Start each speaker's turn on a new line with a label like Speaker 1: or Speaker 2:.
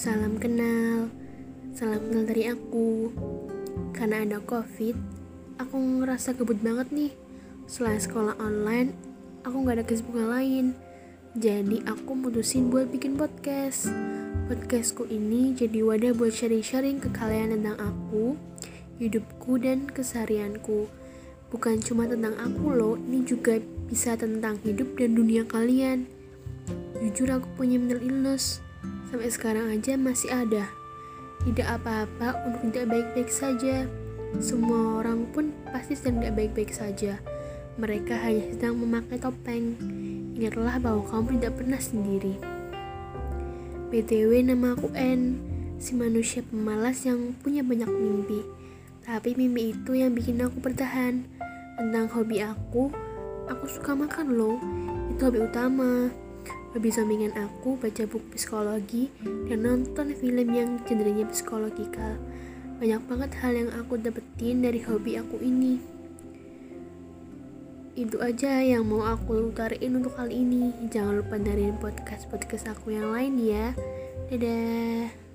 Speaker 1: Salam kenal, salam kenal dari aku. Karena ada COVID, aku ngerasa kebut banget nih. Selain sekolah online, aku gak ada kesibukan lain. Jadi aku mutusin buat bikin podcast. Podcastku ini jadi wadah buat sharing-sharing ke kalian tentang aku, hidupku, dan keseharianku. Bukan cuma tentang aku loh, ini juga bisa tentang hidup dan dunia kalian. Jujur aku punya mental illness, sampai sekarang aja masih ada. Tidak apa-apa untuk tidak baik-baik saja. Semua orang pun pasti sedang tidak baik-baik saja. Mereka hanya sedang memakai topeng. Ingatlah bahwa kamu tidak pernah sendiri. BTW nama aku N, si manusia pemalas yang punya banyak mimpi. Tapi mimpi itu yang bikin aku bertahan. Tentang hobi aku, aku suka makan loh. Itu hobi utama. Hobi sampingan aku baca buku psikologi dan nonton film yang genrenya psikologikal. Banyak banget hal yang aku dapetin dari hobi aku ini. Itu aja yang mau aku utarain untuk kali ini. Jangan lupa dari podcast-podcast aku yang lain ya. Dadah.